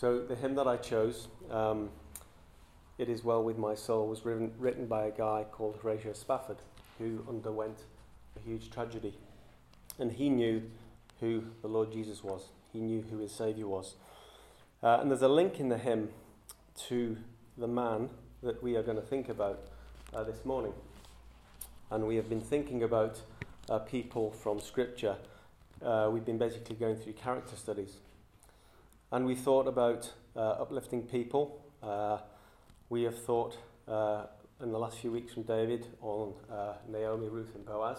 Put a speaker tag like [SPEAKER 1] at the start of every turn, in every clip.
[SPEAKER 1] So the hymn that I chose, um, "It Is Well with My Soul," was written, written by a guy called Horatio Spafford, who underwent a huge tragedy, and he knew who the Lord Jesus was. He knew who his Savior was, uh, and there's a link in the hymn to the man that we are going to think about uh, this morning, and we have been thinking about uh, people from Scripture. Uh, we've been basically going through character studies. And we thought about uh, uplifting people. Uh, we have thought uh, in the last few weeks from David on uh, Naomi, Ruth, and Boaz.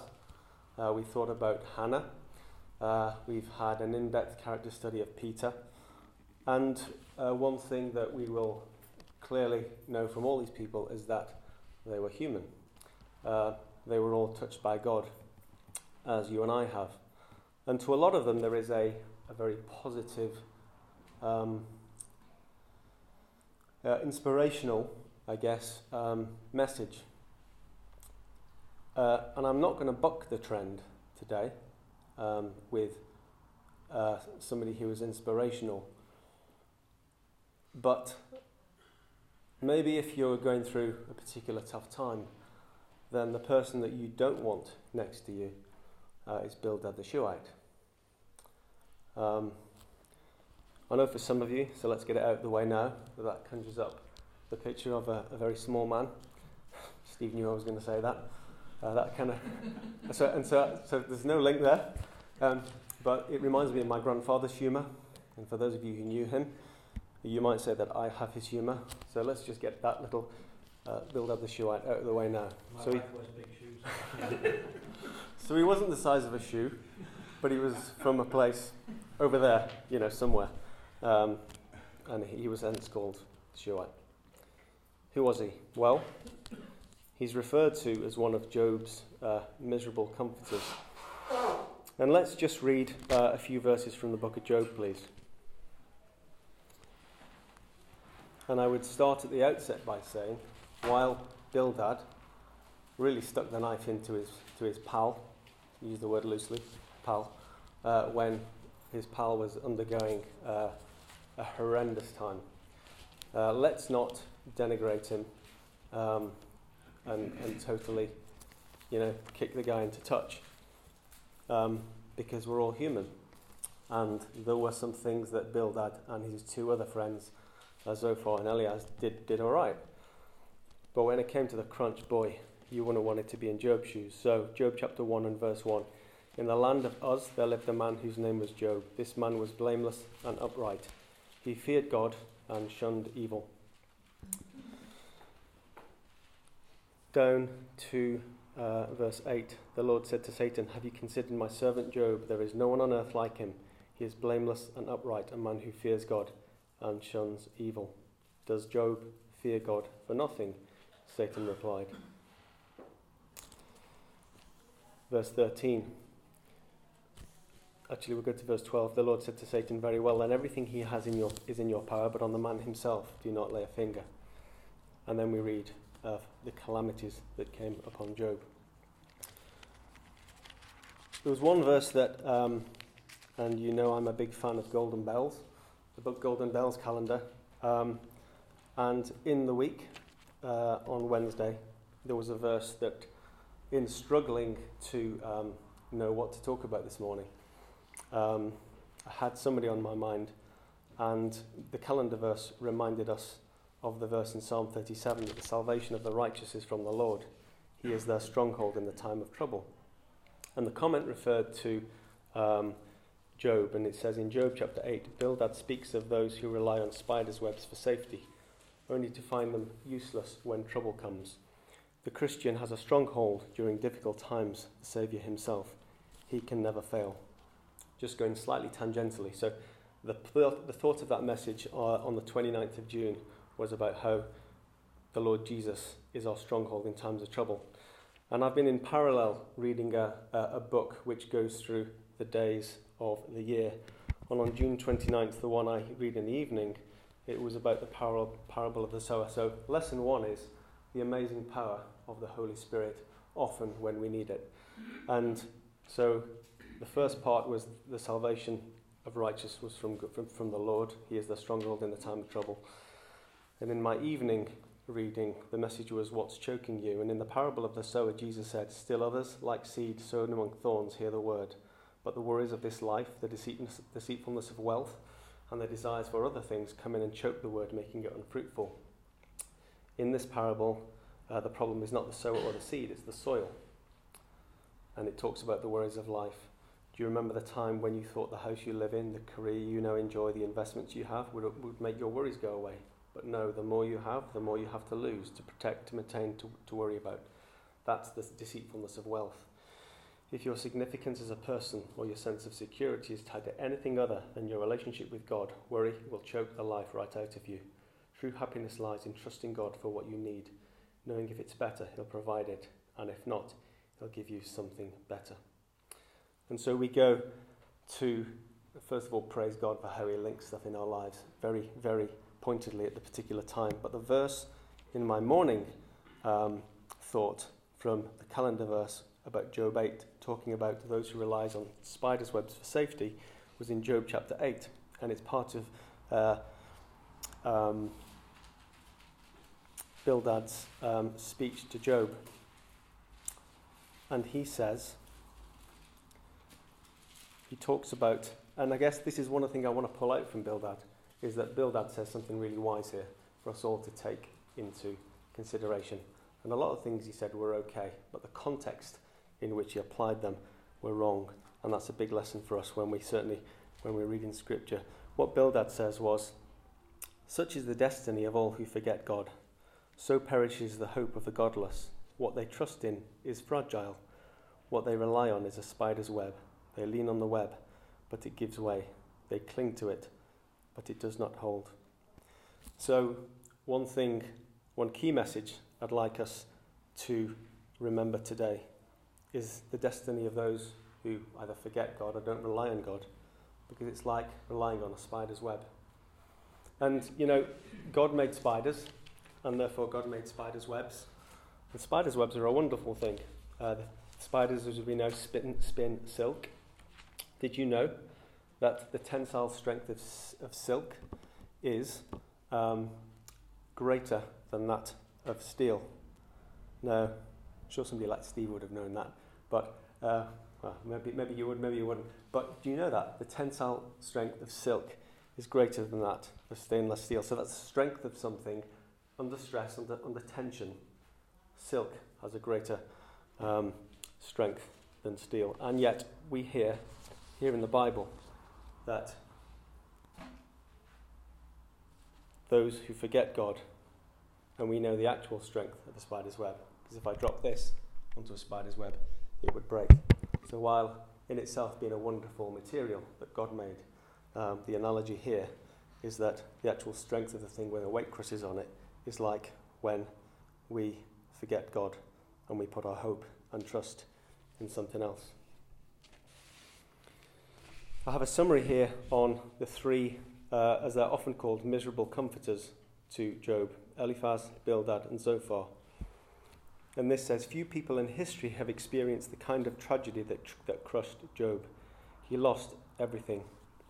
[SPEAKER 1] Uh, we thought about Hannah. Uh, we've had an in depth character study of Peter. And uh, one thing that we will clearly know from all these people is that they were human. Uh, they were all touched by God, as you and I have. And to a lot of them, there is a, a very positive um, uh, inspirational, I guess, um, message. Uh, and I'm not going to buck the trend today um, with uh, somebody who is inspirational. But maybe if you're going through a particular tough time, then the person that you don't want next to you uh, is Bildad the Shuhite. Um, I know for some of you, so let's get it out of the way now, that, that conjures up the picture of a, a very small man. Steve knew I was going to say that. Uh, that kind of. so, and so, so there's no link there. Um, but it reminds me of my grandfather's humour. And for those of you who knew him, you might say that I have his humour. So let's just get that little uh, up the shoe out of the way now.
[SPEAKER 2] My
[SPEAKER 1] so, he,
[SPEAKER 2] big shoes.
[SPEAKER 1] so he wasn't the size of a shoe, but he was from a place over there, you know, somewhere. Um, and he was hence called Shuhite. Who was he? Well, he's referred to as one of Job's uh, miserable comforters. And let's just read uh, a few verses from the book of Job, please. And I would start at the outset by saying, while Bildad really stuck the knife into his, to his pal, use the word loosely, pal, uh, when his pal was undergoing uh, a horrendous time. Uh, let's not denigrate him um, and, and totally, you know, kick the guy into touch um, because we're all human. And there were some things that Bildad and his two other friends, uh, Zophar and Eliphaz, did, did all right. But when it came to the crunch, boy, you wouldn't want it to be in Job's shoes. So, Job chapter 1 and verse 1. In the land of Uz there lived a man whose name was Job. This man was blameless and upright. He feared God and shunned evil. Down to uh, verse 8 The Lord said to Satan, Have you considered my servant Job? There is no one on earth like him. He is blameless and upright, a man who fears God and shuns evil. Does Job fear God for nothing? Satan replied. Verse 13. Actually, we'll go to verse 12. The Lord said to Satan, Very well, then everything he has in your, is in your power, but on the man himself do not lay a finger. And then we read of the calamities that came upon Job. There was one verse that, um, and you know I'm a big fan of Golden Bells, the book Golden Bells calendar. Um, and in the week, uh, on Wednesday, there was a verse that, in struggling to um, know what to talk about this morning, um, I had somebody on my mind, and the calendar verse reminded us of the verse in Psalm 37 that the salvation of the righteous is from the Lord. He is their stronghold in the time of trouble. And the comment referred to um, Job, and it says in Job chapter 8 Bildad speaks of those who rely on spiders' webs for safety, only to find them useless when trouble comes. The Christian has a stronghold during difficult times, the Saviour himself. He can never fail just going slightly tangentially. So, the, the thought of that message uh, on the 29th of June was about how the Lord Jesus is our stronghold in times of trouble. And I've been in parallel reading a, a book which goes through the days of the year. And on June 29th, the one I read in the evening, it was about the parable, parable of the sower. So, lesson one is the amazing power of the Holy Spirit often when we need it. And so, the first part was the salvation of righteousness was from, from, from the Lord. He is the stronghold in the time of trouble. And in my evening reading, the message was, What's choking you? And in the parable of the sower, Jesus said, Still others, like seed sown among thorns, hear the word. But the worries of this life, the deceitfulness of wealth, and the desires for other things come in and choke the word, making it unfruitful. In this parable, uh, the problem is not the sower or the seed, it's the soil. And it talks about the worries of life. Do you remember the time when you thought the house you live in, the career you now enjoy, the investments you have would, would make your worries go away? But no, the more you have, the more you have to lose, to protect, to maintain, to, to worry about. That's the deceitfulness of wealth. If your significance as a person or your sense of security is tied to anything other than your relationship with God, worry will choke the life right out of you. True happiness lies in trusting God for what you need, knowing if it's better, He'll provide it, and if not, He'll give you something better. And so we go to, first of all, praise God for how He links stuff in our lives very, very pointedly at the particular time. But the verse in my morning um, thought from the calendar verse about Job 8, talking about those who relies on spiders' webs for safety, was in Job chapter 8, and it's part of uh, um, Bildad's um, speech to Job. And he says, he talks about, and I guess this is one of the things I want to pull out from Bildad, is that Bildad says something really wise here for us all to take into consideration. And a lot of things he said were okay, but the context in which he applied them were wrong. And that's a big lesson for us when we certainly, when we read in Scripture. What Bildad says was, Such is the destiny of all who forget God. So perishes the hope of the godless. What they trust in is fragile. What they rely on is a spider's web. They lean on the web, but it gives way. They cling to it, but it does not hold. So, one thing, one key message I'd like us to remember today is the destiny of those who either forget God or don't rely on God, because it's like relying on a spider's web. And, you know, God made spiders, and therefore God made spiders' webs. And spiders' webs are a wonderful thing. Uh, spiders, as we know, spin, spin silk. Did you know that the tensile strength of, of silk is um, greater than that of steel? No, I'm sure somebody like Steve would have known that. But uh, well, maybe, maybe you would, maybe you wouldn't. But do you know that? The tensile strength of silk is greater than that of stainless steel. So that's the strength of something under stress, under, under tension. Silk has a greater um, strength than steel. And yet we hear here in the Bible that those who forget God, and we know the actual strength of the spider's web. Because if I drop this onto a spider's web, it would break. So while in itself being a wonderful material that God made, um, the analogy here is that the actual strength of the thing when the weight crushes on it is like when we forget God and we put our hope and trust in something else. I have a summary here on the three, uh, as they're often called, miserable comforters to Job Eliphaz, Bildad, and Zophar. And this says Few people in history have experienced the kind of tragedy that, tr- that crushed Job. He lost everything.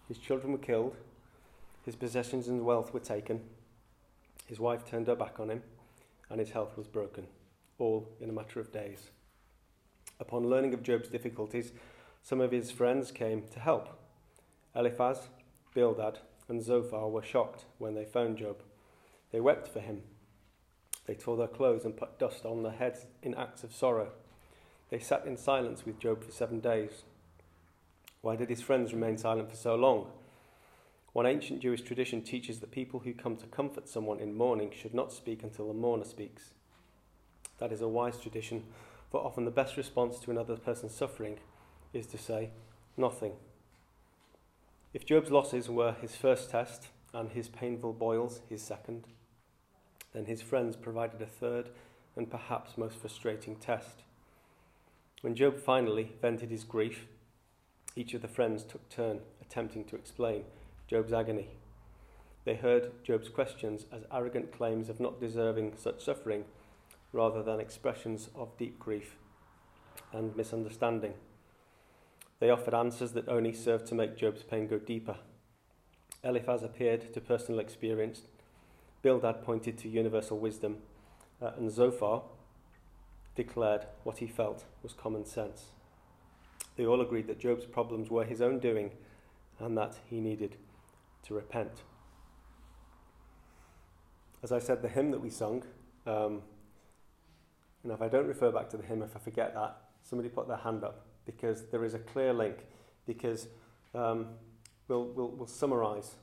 [SPEAKER 1] His children were killed, his possessions and wealth were taken, his wife turned her back on him, and his health was broken, all in a matter of days. Upon learning of Job's difficulties, some of his friends came to help. Eliphaz, Bildad, and Zophar were shocked when they found Job. They wept for him they tore their clothes and put dust on their heads in acts of sorrow. They sat in silence with Job for seven days. Why did his friends remain silent for so long? One ancient Jewish tradition teaches that people who come to comfort someone in mourning should not speak until the mourner speaks. That is a wise tradition, for often the best response to another person's suffering is to say nothing. If Job's losses were his first test and his painful boils his second, then his friends provided a third and perhaps most frustrating test. When Job finally vented his grief, each of the friends took turn attempting to explain Job's agony. They heard Job's questions as arrogant claims of not deserving such suffering rather than expressions of deep grief and misunderstanding. They offered answers that only served to make Job's pain go deeper. Eliphaz appeared to personal experience. Bildad pointed to universal wisdom. Uh, and Zophar declared what he felt was common sense. They all agreed that Job's problems were his own doing and that he needed to repent. As I said, the hymn that we sung, um, and if I don't refer back to the hymn, if I forget that, somebody put their hand up because there is a clear link. Because um, we'll, we'll, we'll summarise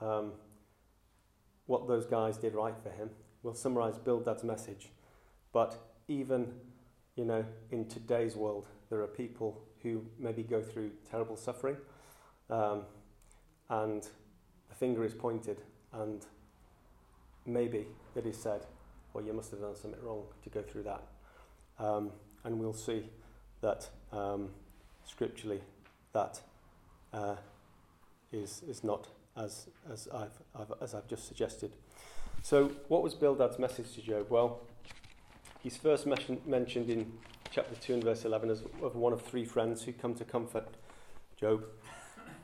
[SPEAKER 1] um, what those guys did right for him. We'll summarise Bildad's message. But even, you know, in today's world, there are people who maybe go through terrible suffering, um, and the finger is pointed, and maybe it is said, well, you must have done something wrong to go through that. Um, and we'll see that um, scripturally that uh, is is not as, as, I've, I've, as I've just suggested. So, what was Bildad's message to Job? Well, he's first mention, mentioned in chapter 2 and verse 11 as of one of three friends who come to comfort Job.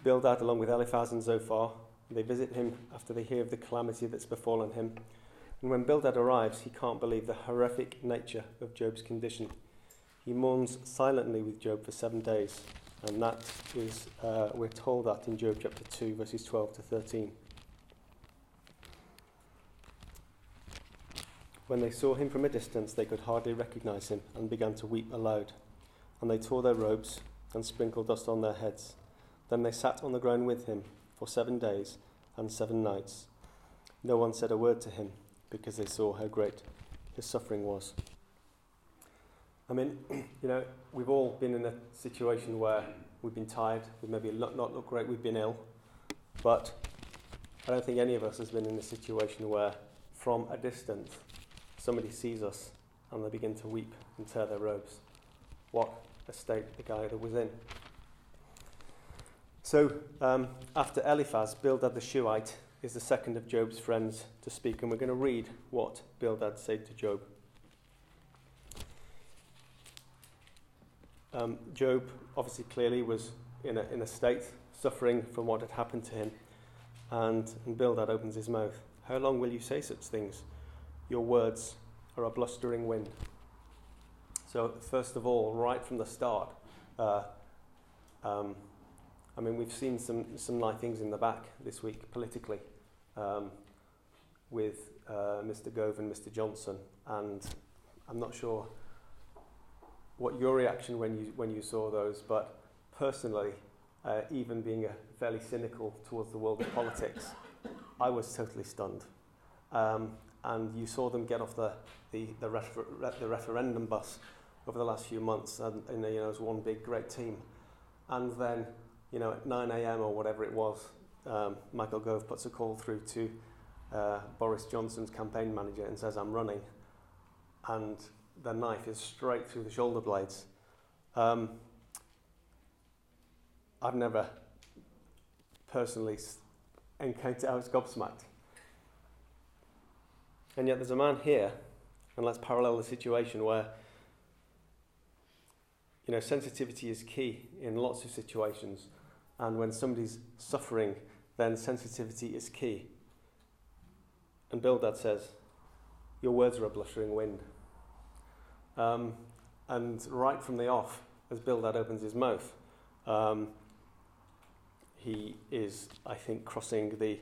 [SPEAKER 1] Bildad, along with Eliphaz and Zophar, they visit him after they hear of the calamity that's befallen him. And when Bildad arrives, he can't believe the horrific nature of Job's condition. He mourns silently with Job for seven days, and that is, uh, we're told that in Job chapter 2, verses 12 to 13. When they saw him from a distance, they could hardly recognize him and began to weep aloud. And they tore their robes and sprinkled dust on their heads. Then they sat on the ground with him for seven days and seven nights. No one said a word to him because they saw how great his suffering was. I mean, you know, we've all been in a situation where we've been tired, we've maybe not, not looked great, we've been ill, but I don't think any of us has been in a situation where, from a distance, somebody sees us and they begin to weep and tear their robes. What a state the guy that was in. So, um, after Eliphaz, Bildad the Shuhite is the second of Job's friends to speak, and we're going to read what Bildad said to Job. Um, Job obviously clearly was in a, in a state suffering from what had happened to him. And, and Bildad opens his mouth. How long will you say such things? Your words are a blustering wind. So, first of all, right from the start, uh, um, I mean, we've seen some, some nice things in the back this week politically um, with uh, Mr. Gove and Mr. Johnson, and I'm not sure what your reaction when you when you saw those, but personally, uh, even being a fairly cynical towards the world of politics, I was totally stunned. Um, and you saw them get off the the the, refer- re- the referendum bus over the last few months, and, and you know, as one big great team, and then you know at 9 a.m. or whatever it was, um, Michael Gove puts a call through to uh, Boris Johnson's campaign manager and says, "I'm running," and the knife is straight through the shoulder blades. Um, I've never personally encountered, I was gobsmacked. And yet there's a man here, and let's parallel the situation where, you know, sensitivity is key in lots of situations. And when somebody's suffering, then sensitivity is key. And Bildad says, Your words are a blustering wind. Um, and right from the off, as Bildad opens his mouth, um, he is, I think, crossing the,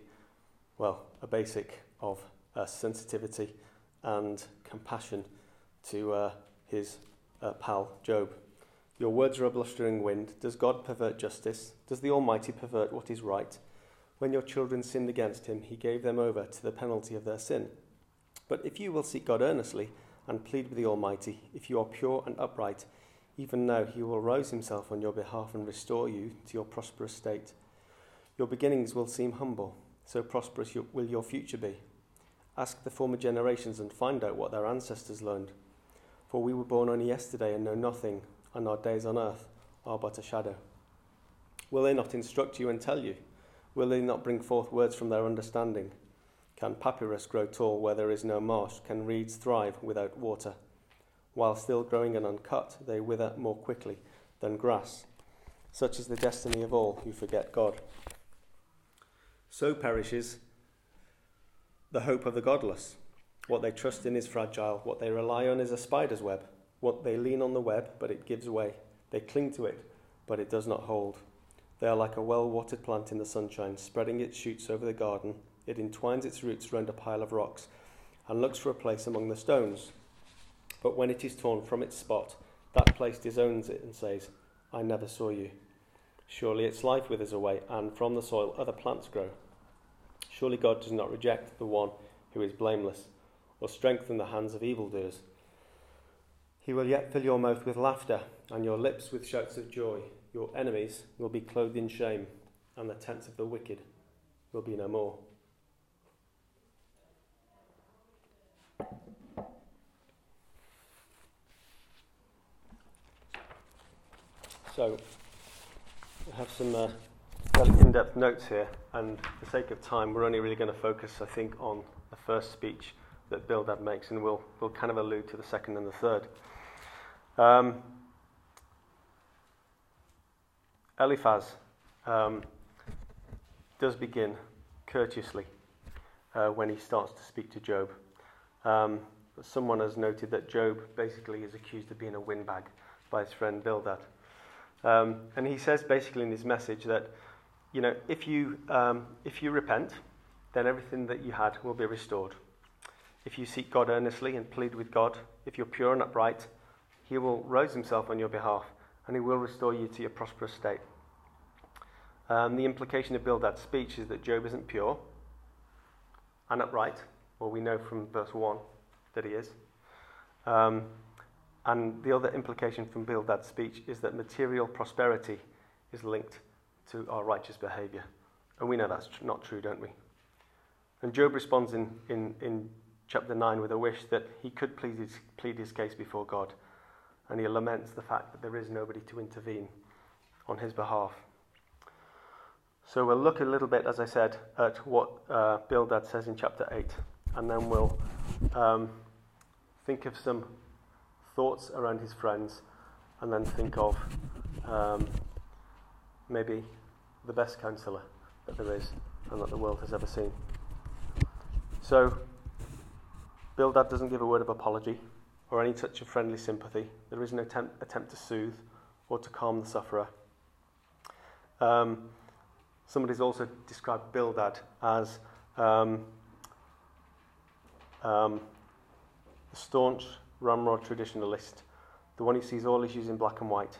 [SPEAKER 1] well, a basic of uh, sensitivity and compassion to uh, his uh, pal Job. Your words are a blustering wind. Does God pervert justice? Does the Almighty pervert what is right? When your children sinned against him, he gave them over to the penalty of their sin. But if you will seek God earnestly, and plead with the Almighty. If you are pure and upright, even now he will rouse himself on your behalf and restore you to your prosperous state. Your beginnings will seem humble, so prosperous will your future be. Ask the former generations and find out what their ancestors learned. For we were born only yesterday and know nothing, and our days on earth are but a shadow. Will they not instruct you and tell you? Will they not bring forth words from their understanding? Can papyrus grow tall where there is no marsh? Can reeds thrive without water? While still growing and uncut, they wither more quickly than grass. Such is the destiny of all who forget God. So perishes the hope of the godless. What they trust in is fragile. What they rely on is a spider's web. What they lean on the web, but it gives way. They cling to it, but it does not hold. They are like a well watered plant in the sunshine, spreading its shoots over the garden. It entwines its roots round a pile of rocks and looks for a place among the stones. But when it is torn from its spot, that place disowns it and says, I never saw you. Surely its life withers away, and from the soil other plants grow. Surely God does not reject the one who is blameless, or strengthen the hands of evildoers. He will yet fill your mouth with laughter, and your lips with shouts of joy. Your enemies will be clothed in shame, and the tents of the wicked will be no more. So, I have some uh, fairly in depth notes here, and for the sake of time, we're only really going to focus, I think, on the first speech that Bildad makes, and we'll, we'll kind of allude to the second and the third. Um, Eliphaz um, does begin courteously uh, when he starts to speak to Job. Um, someone has noted that Job basically is accused of being a windbag by his friend Bildad. Um, and he says basically in his message that, you know, if you, um, if you repent, then everything that you had will be restored. If you seek God earnestly and plead with God, if you're pure and upright, he will raise himself on your behalf and he will restore you to your prosperous state. Um, the implication of Bildad's speech is that Job isn't pure and upright. Well, we know from verse 1 that he is. Um, and the other implication from Bildad's speech is that material prosperity is linked to our righteous behavior. And we know that's tr- not true, don't we? And Job responds in, in, in chapter 9 with a wish that he could plead his, plead his case before God and he laments the fact that there is nobody to intervene on his behalf. So we'll look a little bit, as I said, at what uh, Bildad says in chapter 8, and then we'll um, think of some thoughts around his friends, and then think of um, maybe the best counsellor that there is and that the world has ever seen. So, Bildad doesn't give a word of apology or any touch of friendly sympathy. There is no attempt, attempt to soothe or to calm the sufferer. Um, somebody's also described Bildad as um, um, a staunch ramrod traditionalist, the one who sees all issues in black and white,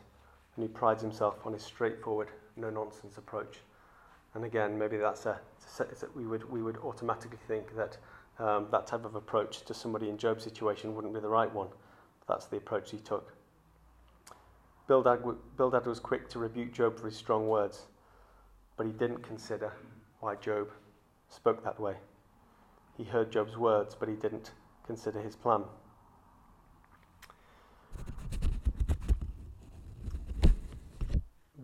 [SPEAKER 1] and who prides himself on his straightforward, no nonsense approach. And again, maybe that's a, a we would we would automatically think that um, that type of approach to somebody in Job's situation wouldn't be the right one. But that's the approach he took. Bildad, Bildad was quick to rebuke Job for his strong words, but he didn't consider why Job spoke that way. He heard Job's words, but he didn't consider his plan.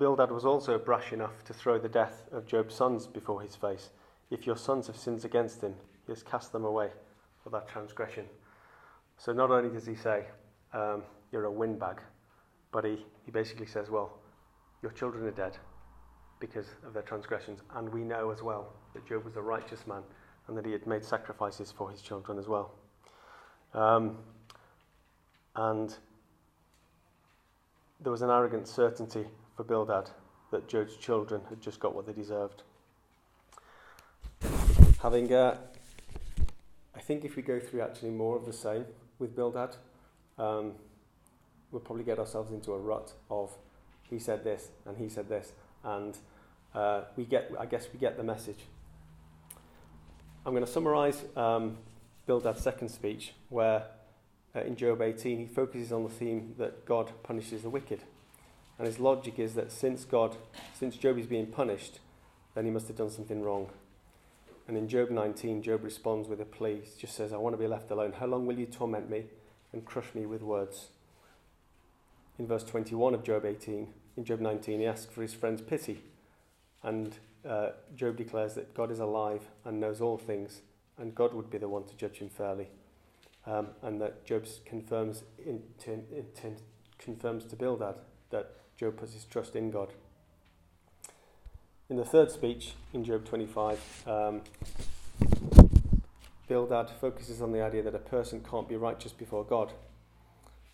[SPEAKER 1] Bildad was also brash enough to throw the death of Job's sons before his face. If your sons have sinned against him, he has cast them away for that transgression. So not only does he say, um, You're a windbag, but he, he basically says, Well, your children are dead because of their transgressions. And we know as well that Job was a righteous man and that he had made sacrifices for his children as well. Um, and there was an arrogant certainty for Bildad that Job's children had just got what they deserved. Having uh, think if we go through actually more of the same with Bildad, um, we'll probably get ourselves into a rut of he said this and he said this, and uh, we get, I guess, we get the message. I'm going to summarise um, Bildad's second speech, where uh, in Job 18 he focuses on the theme that God punishes the wicked, and his logic is that since God, since Job is being punished, then he must have done something wrong. And in Job 19, Job responds with a plea. He just says, I want to be left alone. How long will you torment me and crush me with words? In verse 21 of Job 18, in Job 19, he asks for his friend's pity. And uh, Job declares that God is alive and knows all things, and God would be the one to judge him fairly. Um, and that Job confirms, in, in, in, confirms to Bildad that Job puts his trust in God. In the third speech, in Job 25, um, Bildad focuses on the idea that a person can't be righteous before God.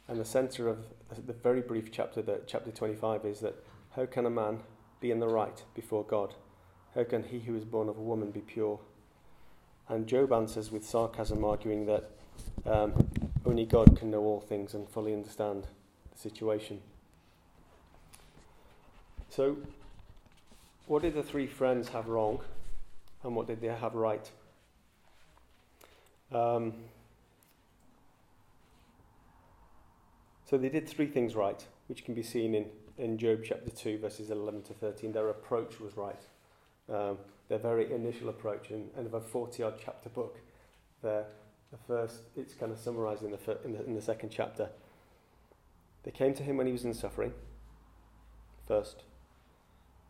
[SPEAKER 1] And the centre of the very brief chapter, that chapter 25, is that how can a man be in the right before God? How can he who is born of a woman be pure? And Job answers with sarcasm, arguing that um, only God can know all things and fully understand the situation. So, what did the three friends have wrong, and what did they have right? Um, so they did three things right, which can be seen in, in Job chapter 2, verses 11 to 13. Their approach was right. Um, their very initial approach, and, and of a 40 odd chapter book, the, the first, it's kind of summarized in the, in, the, in the second chapter. They came to him when he was in suffering, first.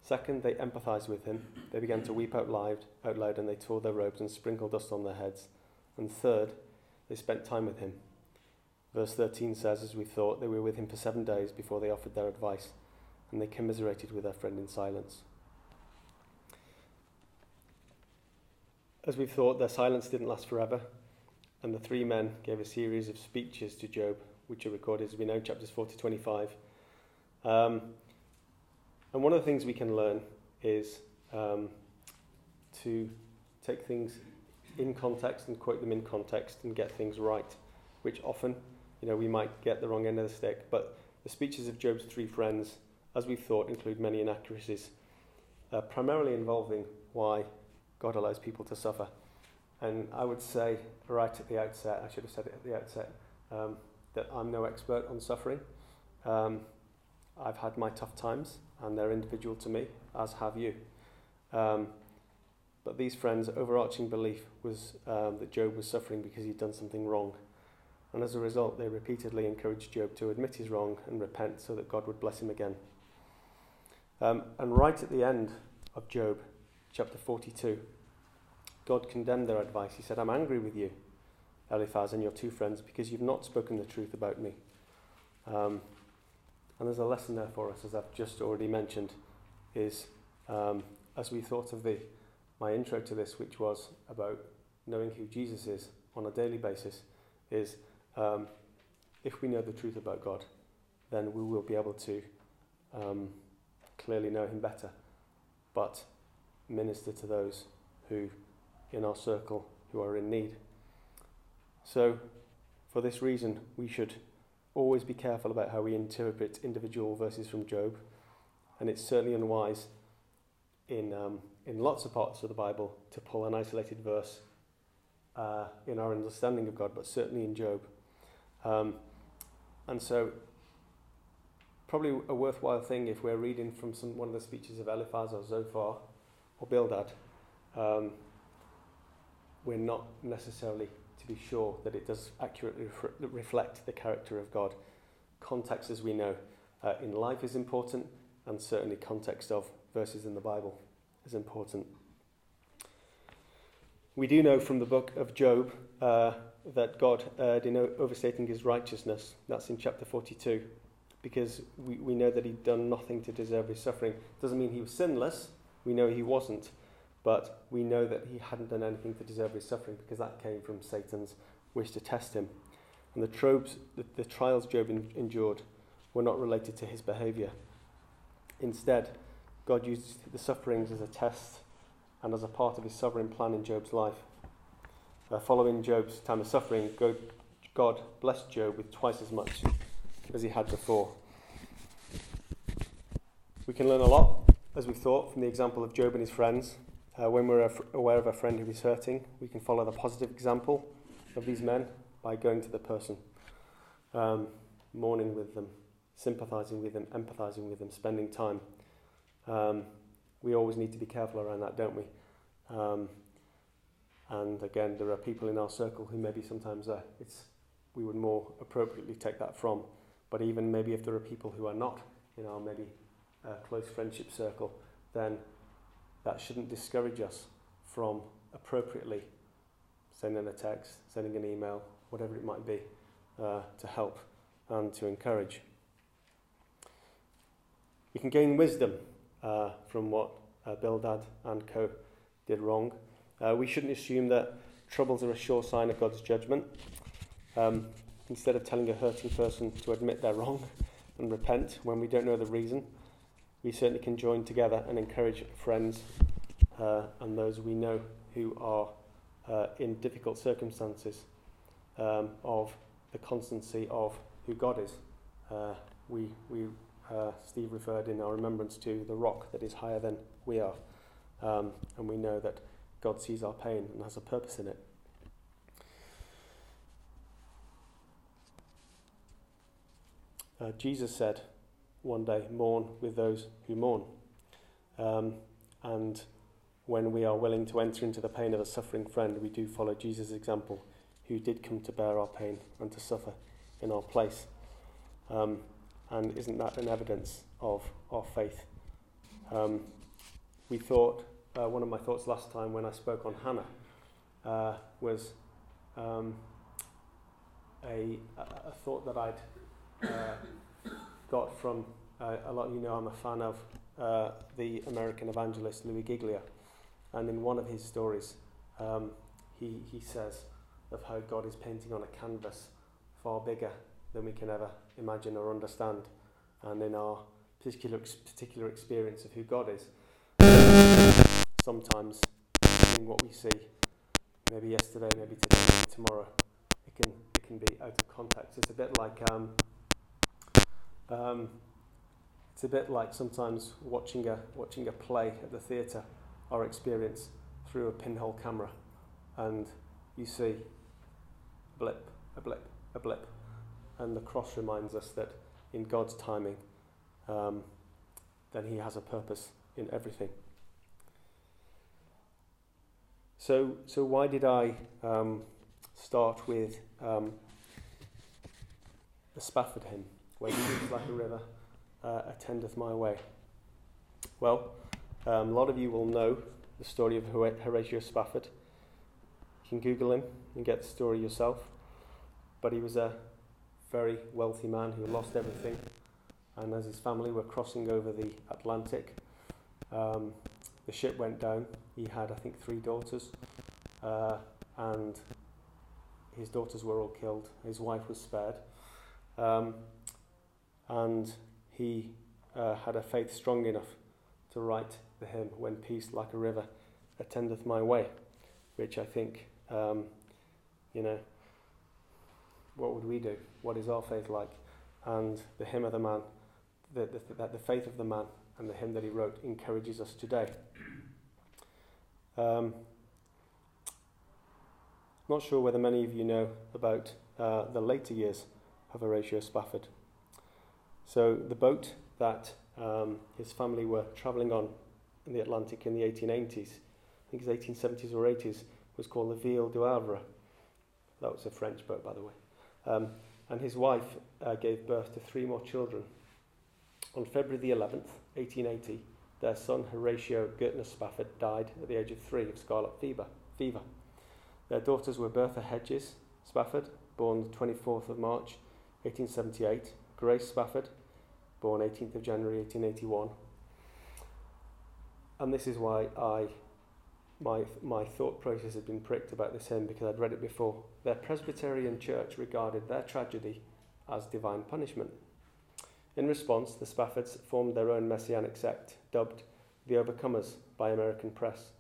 [SPEAKER 1] Second, they empathized with him. They began to weep out loud, out loud and they tore their robes and sprinkled dust on their heads. And third, they spent time with him. Verse 13 says, As we thought, they were with him for seven days before they offered their advice, and they commiserated with their friend in silence. As we've thought, their silence didn't last forever, and the three men gave a series of speeches to Job, which are recorded, as we know, chapters 4 to 25. Um, and one of the things we can learn is um, to take things in context and quote them in context and get things right, which often, you know, we might get the wrong end of the stick. But the speeches of Job's three friends, as we've thought, include many inaccuracies, uh, primarily involving why God allows people to suffer. And I would say right at the outset, I should have said it at the outset, um, that I'm no expert on suffering. Um, I've had my tough times, and they're individual to me, as have you. Um, but these friends' overarching belief was um, that Job was suffering because he'd done something wrong. And as a result, they repeatedly encouraged Job to admit his wrong and repent so that God would bless him again. Um, and right at the end of Job, chapter 42, God condemned their advice. He said, I'm angry with you, Eliphaz, and your two friends, because you've not spoken the truth about me. Um, and there's a lesson there for us, as I've just already mentioned, is um, as we thought of the my intro to this, which was about knowing who Jesus is on a daily basis, is um, if we know the truth about God, then we will be able to um, clearly know Him better, but minister to those who in our circle who are in need. So, for this reason, we should always be careful about how we interpret individual verses from Job, and it's certainly unwise in um, in lots of parts of the Bible to pull an isolated verse uh, in our understanding of God, but certainly in Job. Um, and so, probably a worthwhile thing if we're reading from some, one of the speeches of Eliphaz or Zophar or Bildad, um, we're not necessarily be sure that it does accurately reflect the character of God. Context, as we know, uh, in life is important, and certainly context of verses in the Bible is important. We do know from the book of Job uh, that God erred in overstating his righteousness. That's in chapter 42, because we, we know that he'd done nothing to deserve his suffering. Doesn't mean he was sinless, we know he wasn't, but we know that he hadn't done anything to deserve his suffering because that came from Satan's wish to test him. And the, trobes, the, the trials Job endured were not related to his behavior. Instead, God used the sufferings as a test and as a part of his sovereign plan in Job's life. Uh, following Job's time of suffering, God blessed Job with twice as much as he had before. We can learn a lot, as we thought, from the example of Job and his friends. Uh, when we're aware of a friend who is hurting, we can follow the positive example of these men by going to the person, um, mourning with them, sympathizing with them, empathizing with them, spending time um, we always need to be careful around that, don't we? Um, and again, there are people in our circle who maybe sometimes uh, it's we would more appropriately take that from. But even maybe if there are people who are not in our maybe uh, close friendship circle, then that shouldn't discourage us from appropriately sending a text, sending an email, whatever it might be, uh, to help and to encourage. We can gain wisdom uh, from what uh, Bildad and co did wrong. Uh, we shouldn't assume that troubles are a sure sign of God's judgment. Um, instead of telling a hurting person to admit they're wrong and repent when we don't know the reason, we certainly can join together and encourage friends uh, and those we know who are uh, in difficult circumstances um, of the constancy of who God is. Uh, we, we uh, Steve referred in our remembrance to the rock that is higher than we are, um, and we know that God sees our pain and has a purpose in it. Uh, Jesus said one day, Mourn with those who mourn. Um, and when we are willing to enter into the pain of a suffering friend, we do follow Jesus' example, who did come to bear our pain and to suffer in our place. Um, and isn't that an evidence of our faith? Um, we thought, uh, one of my thoughts last time when I spoke on Hannah uh, was um, a, a, thought that I'd uh, got from uh, a lot of you know I'm a fan of uh, the American evangelist Louie Giglio. And in one of his stories, um, he, he says of how God is painting on a canvas far bigger than we can ever imagine or understand. And in our particular, particular experience of who God is, sometimes in what we see, maybe yesterday, maybe today, maybe tomorrow, it can, it can be out of context. It's a bit like um, um, it's a bit like sometimes watching a watching a play at the theatre our experience through a pinhole camera and you see a blip, a blip, a blip. And the cross reminds us that in God's timing, um, then He has a purpose in everything. So, so why did I um, start with um, the Spafford hymn, where deep like a river uh, attendeth my way? Well, um, a lot of you will know the story of Horatio Spafford. You can Google him and get the story yourself. But he was a very wealthy man who lost everything. And as his family were crossing over the Atlantic, um, the ship went down. He had, I think, three daughters. Uh, and his daughters were all killed. His wife was spared. Um, and he uh, had a faith strong enough to write the hymn, When Peace Like a River Attendeth My Way, which I think, um, you know, what would we do? What is our faith like? And the hymn of the man, the, the, the, faith of the man and the hymn that he wrote encourages us today. Um, not sure whether many of you know about uh, the later years of Horatio Spafford. So the boat that um, his family were travelling on in the Atlantic in the 1880s, I think it's 1870s or 80s, was called the Ville du Havre. That was a French boat, by the way. Um, and his wife uh, gave birth to three more children. On February the 11th, 1880, their son Horatio Goertner Spafford died at the age of three of scarlet fever. fever. Their daughters were Bertha Hedges Spafford, born the 24th of March 1878, Grace Spafford, born 18th of January 1881. And this is why I, my, my thought process had been pricked about this hymn because I'd read it before. Their Presbyterian church regarded their tragedy as divine punishment. In response, the Spaffords formed their own messianic sect, dubbed the Overcomers by American press.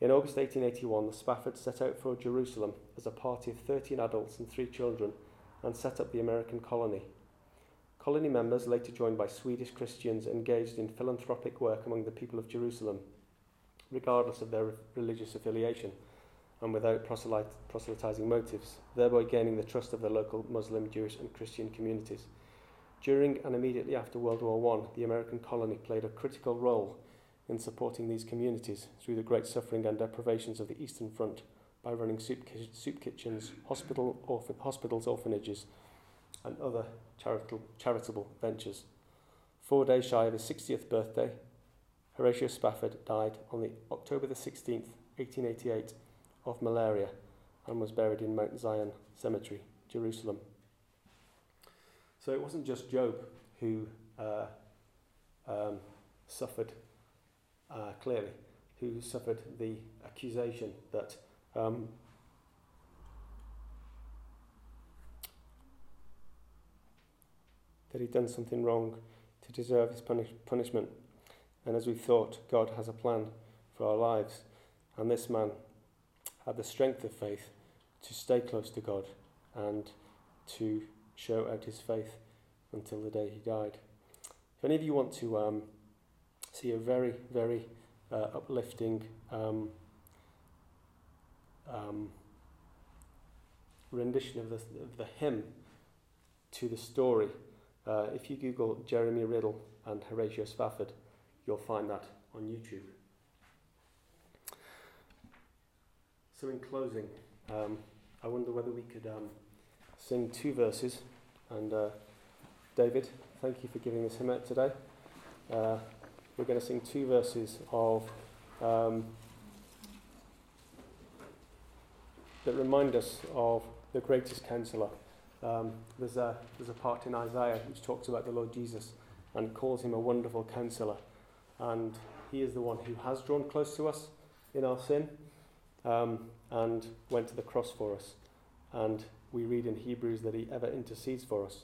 [SPEAKER 1] In August 1881, the Spaffords set out for Jerusalem as a party of 13 adults and three children and set up the American colony Colony members, later joined by Swedish Christians, engaged in philanthropic work among the people of Jerusalem, regardless of their religious affiliation and without proselytizing motives, thereby gaining the trust of the local Muslim, Jewish, and Christian communities. During and immediately after World War I, the American colony played a critical role in supporting these communities through the great suffering and deprivations of the Eastern Front by running soup, soup kitchens, hospital, hospitals, orphanages, and other charitable, ventures. Four days shy of his 60th birthday, Horatio Spafford died on the October the 16th, 1888, of malaria and was buried in Mount Zion Cemetery, Jerusalem. So it wasn't just Job who uh, um, suffered uh, clearly, who suffered the accusation that um, that he'd done something wrong to deserve his punish- punishment. And as we thought, God has a plan for our lives. And this man had the strength of faith to stay close to God and to show out his faith until the day he died. If any of you want to um, see a very, very uh, uplifting um, um, rendition of the, of the hymn to the story, uh, if you Google Jeremy Riddle and Horatio Spafford, you'll find that on YouTube. So, in closing, um, I wonder whether we could um, sing two verses. And uh, David, thank you for giving this hymn out today. Uh, we're going to sing two verses of um, that remind us of the greatest counselor. Um, there's, a, there's a part in Isaiah which talks about the Lord Jesus and calls him a wonderful counselor. And he is the one who has drawn close to us in our sin um, and went to the cross for us. And we read in Hebrews that he ever intercedes for us.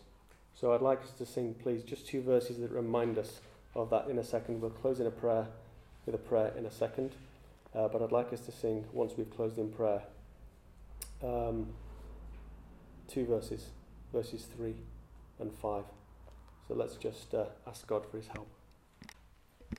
[SPEAKER 1] So I'd like us to sing, please, just two verses that remind us of that in a second. We'll close in a prayer with a prayer in a second. Uh, but I'd like us to sing once we've closed in prayer. Um, two verses, verses 3 and 5. So let's just uh, ask God for his help.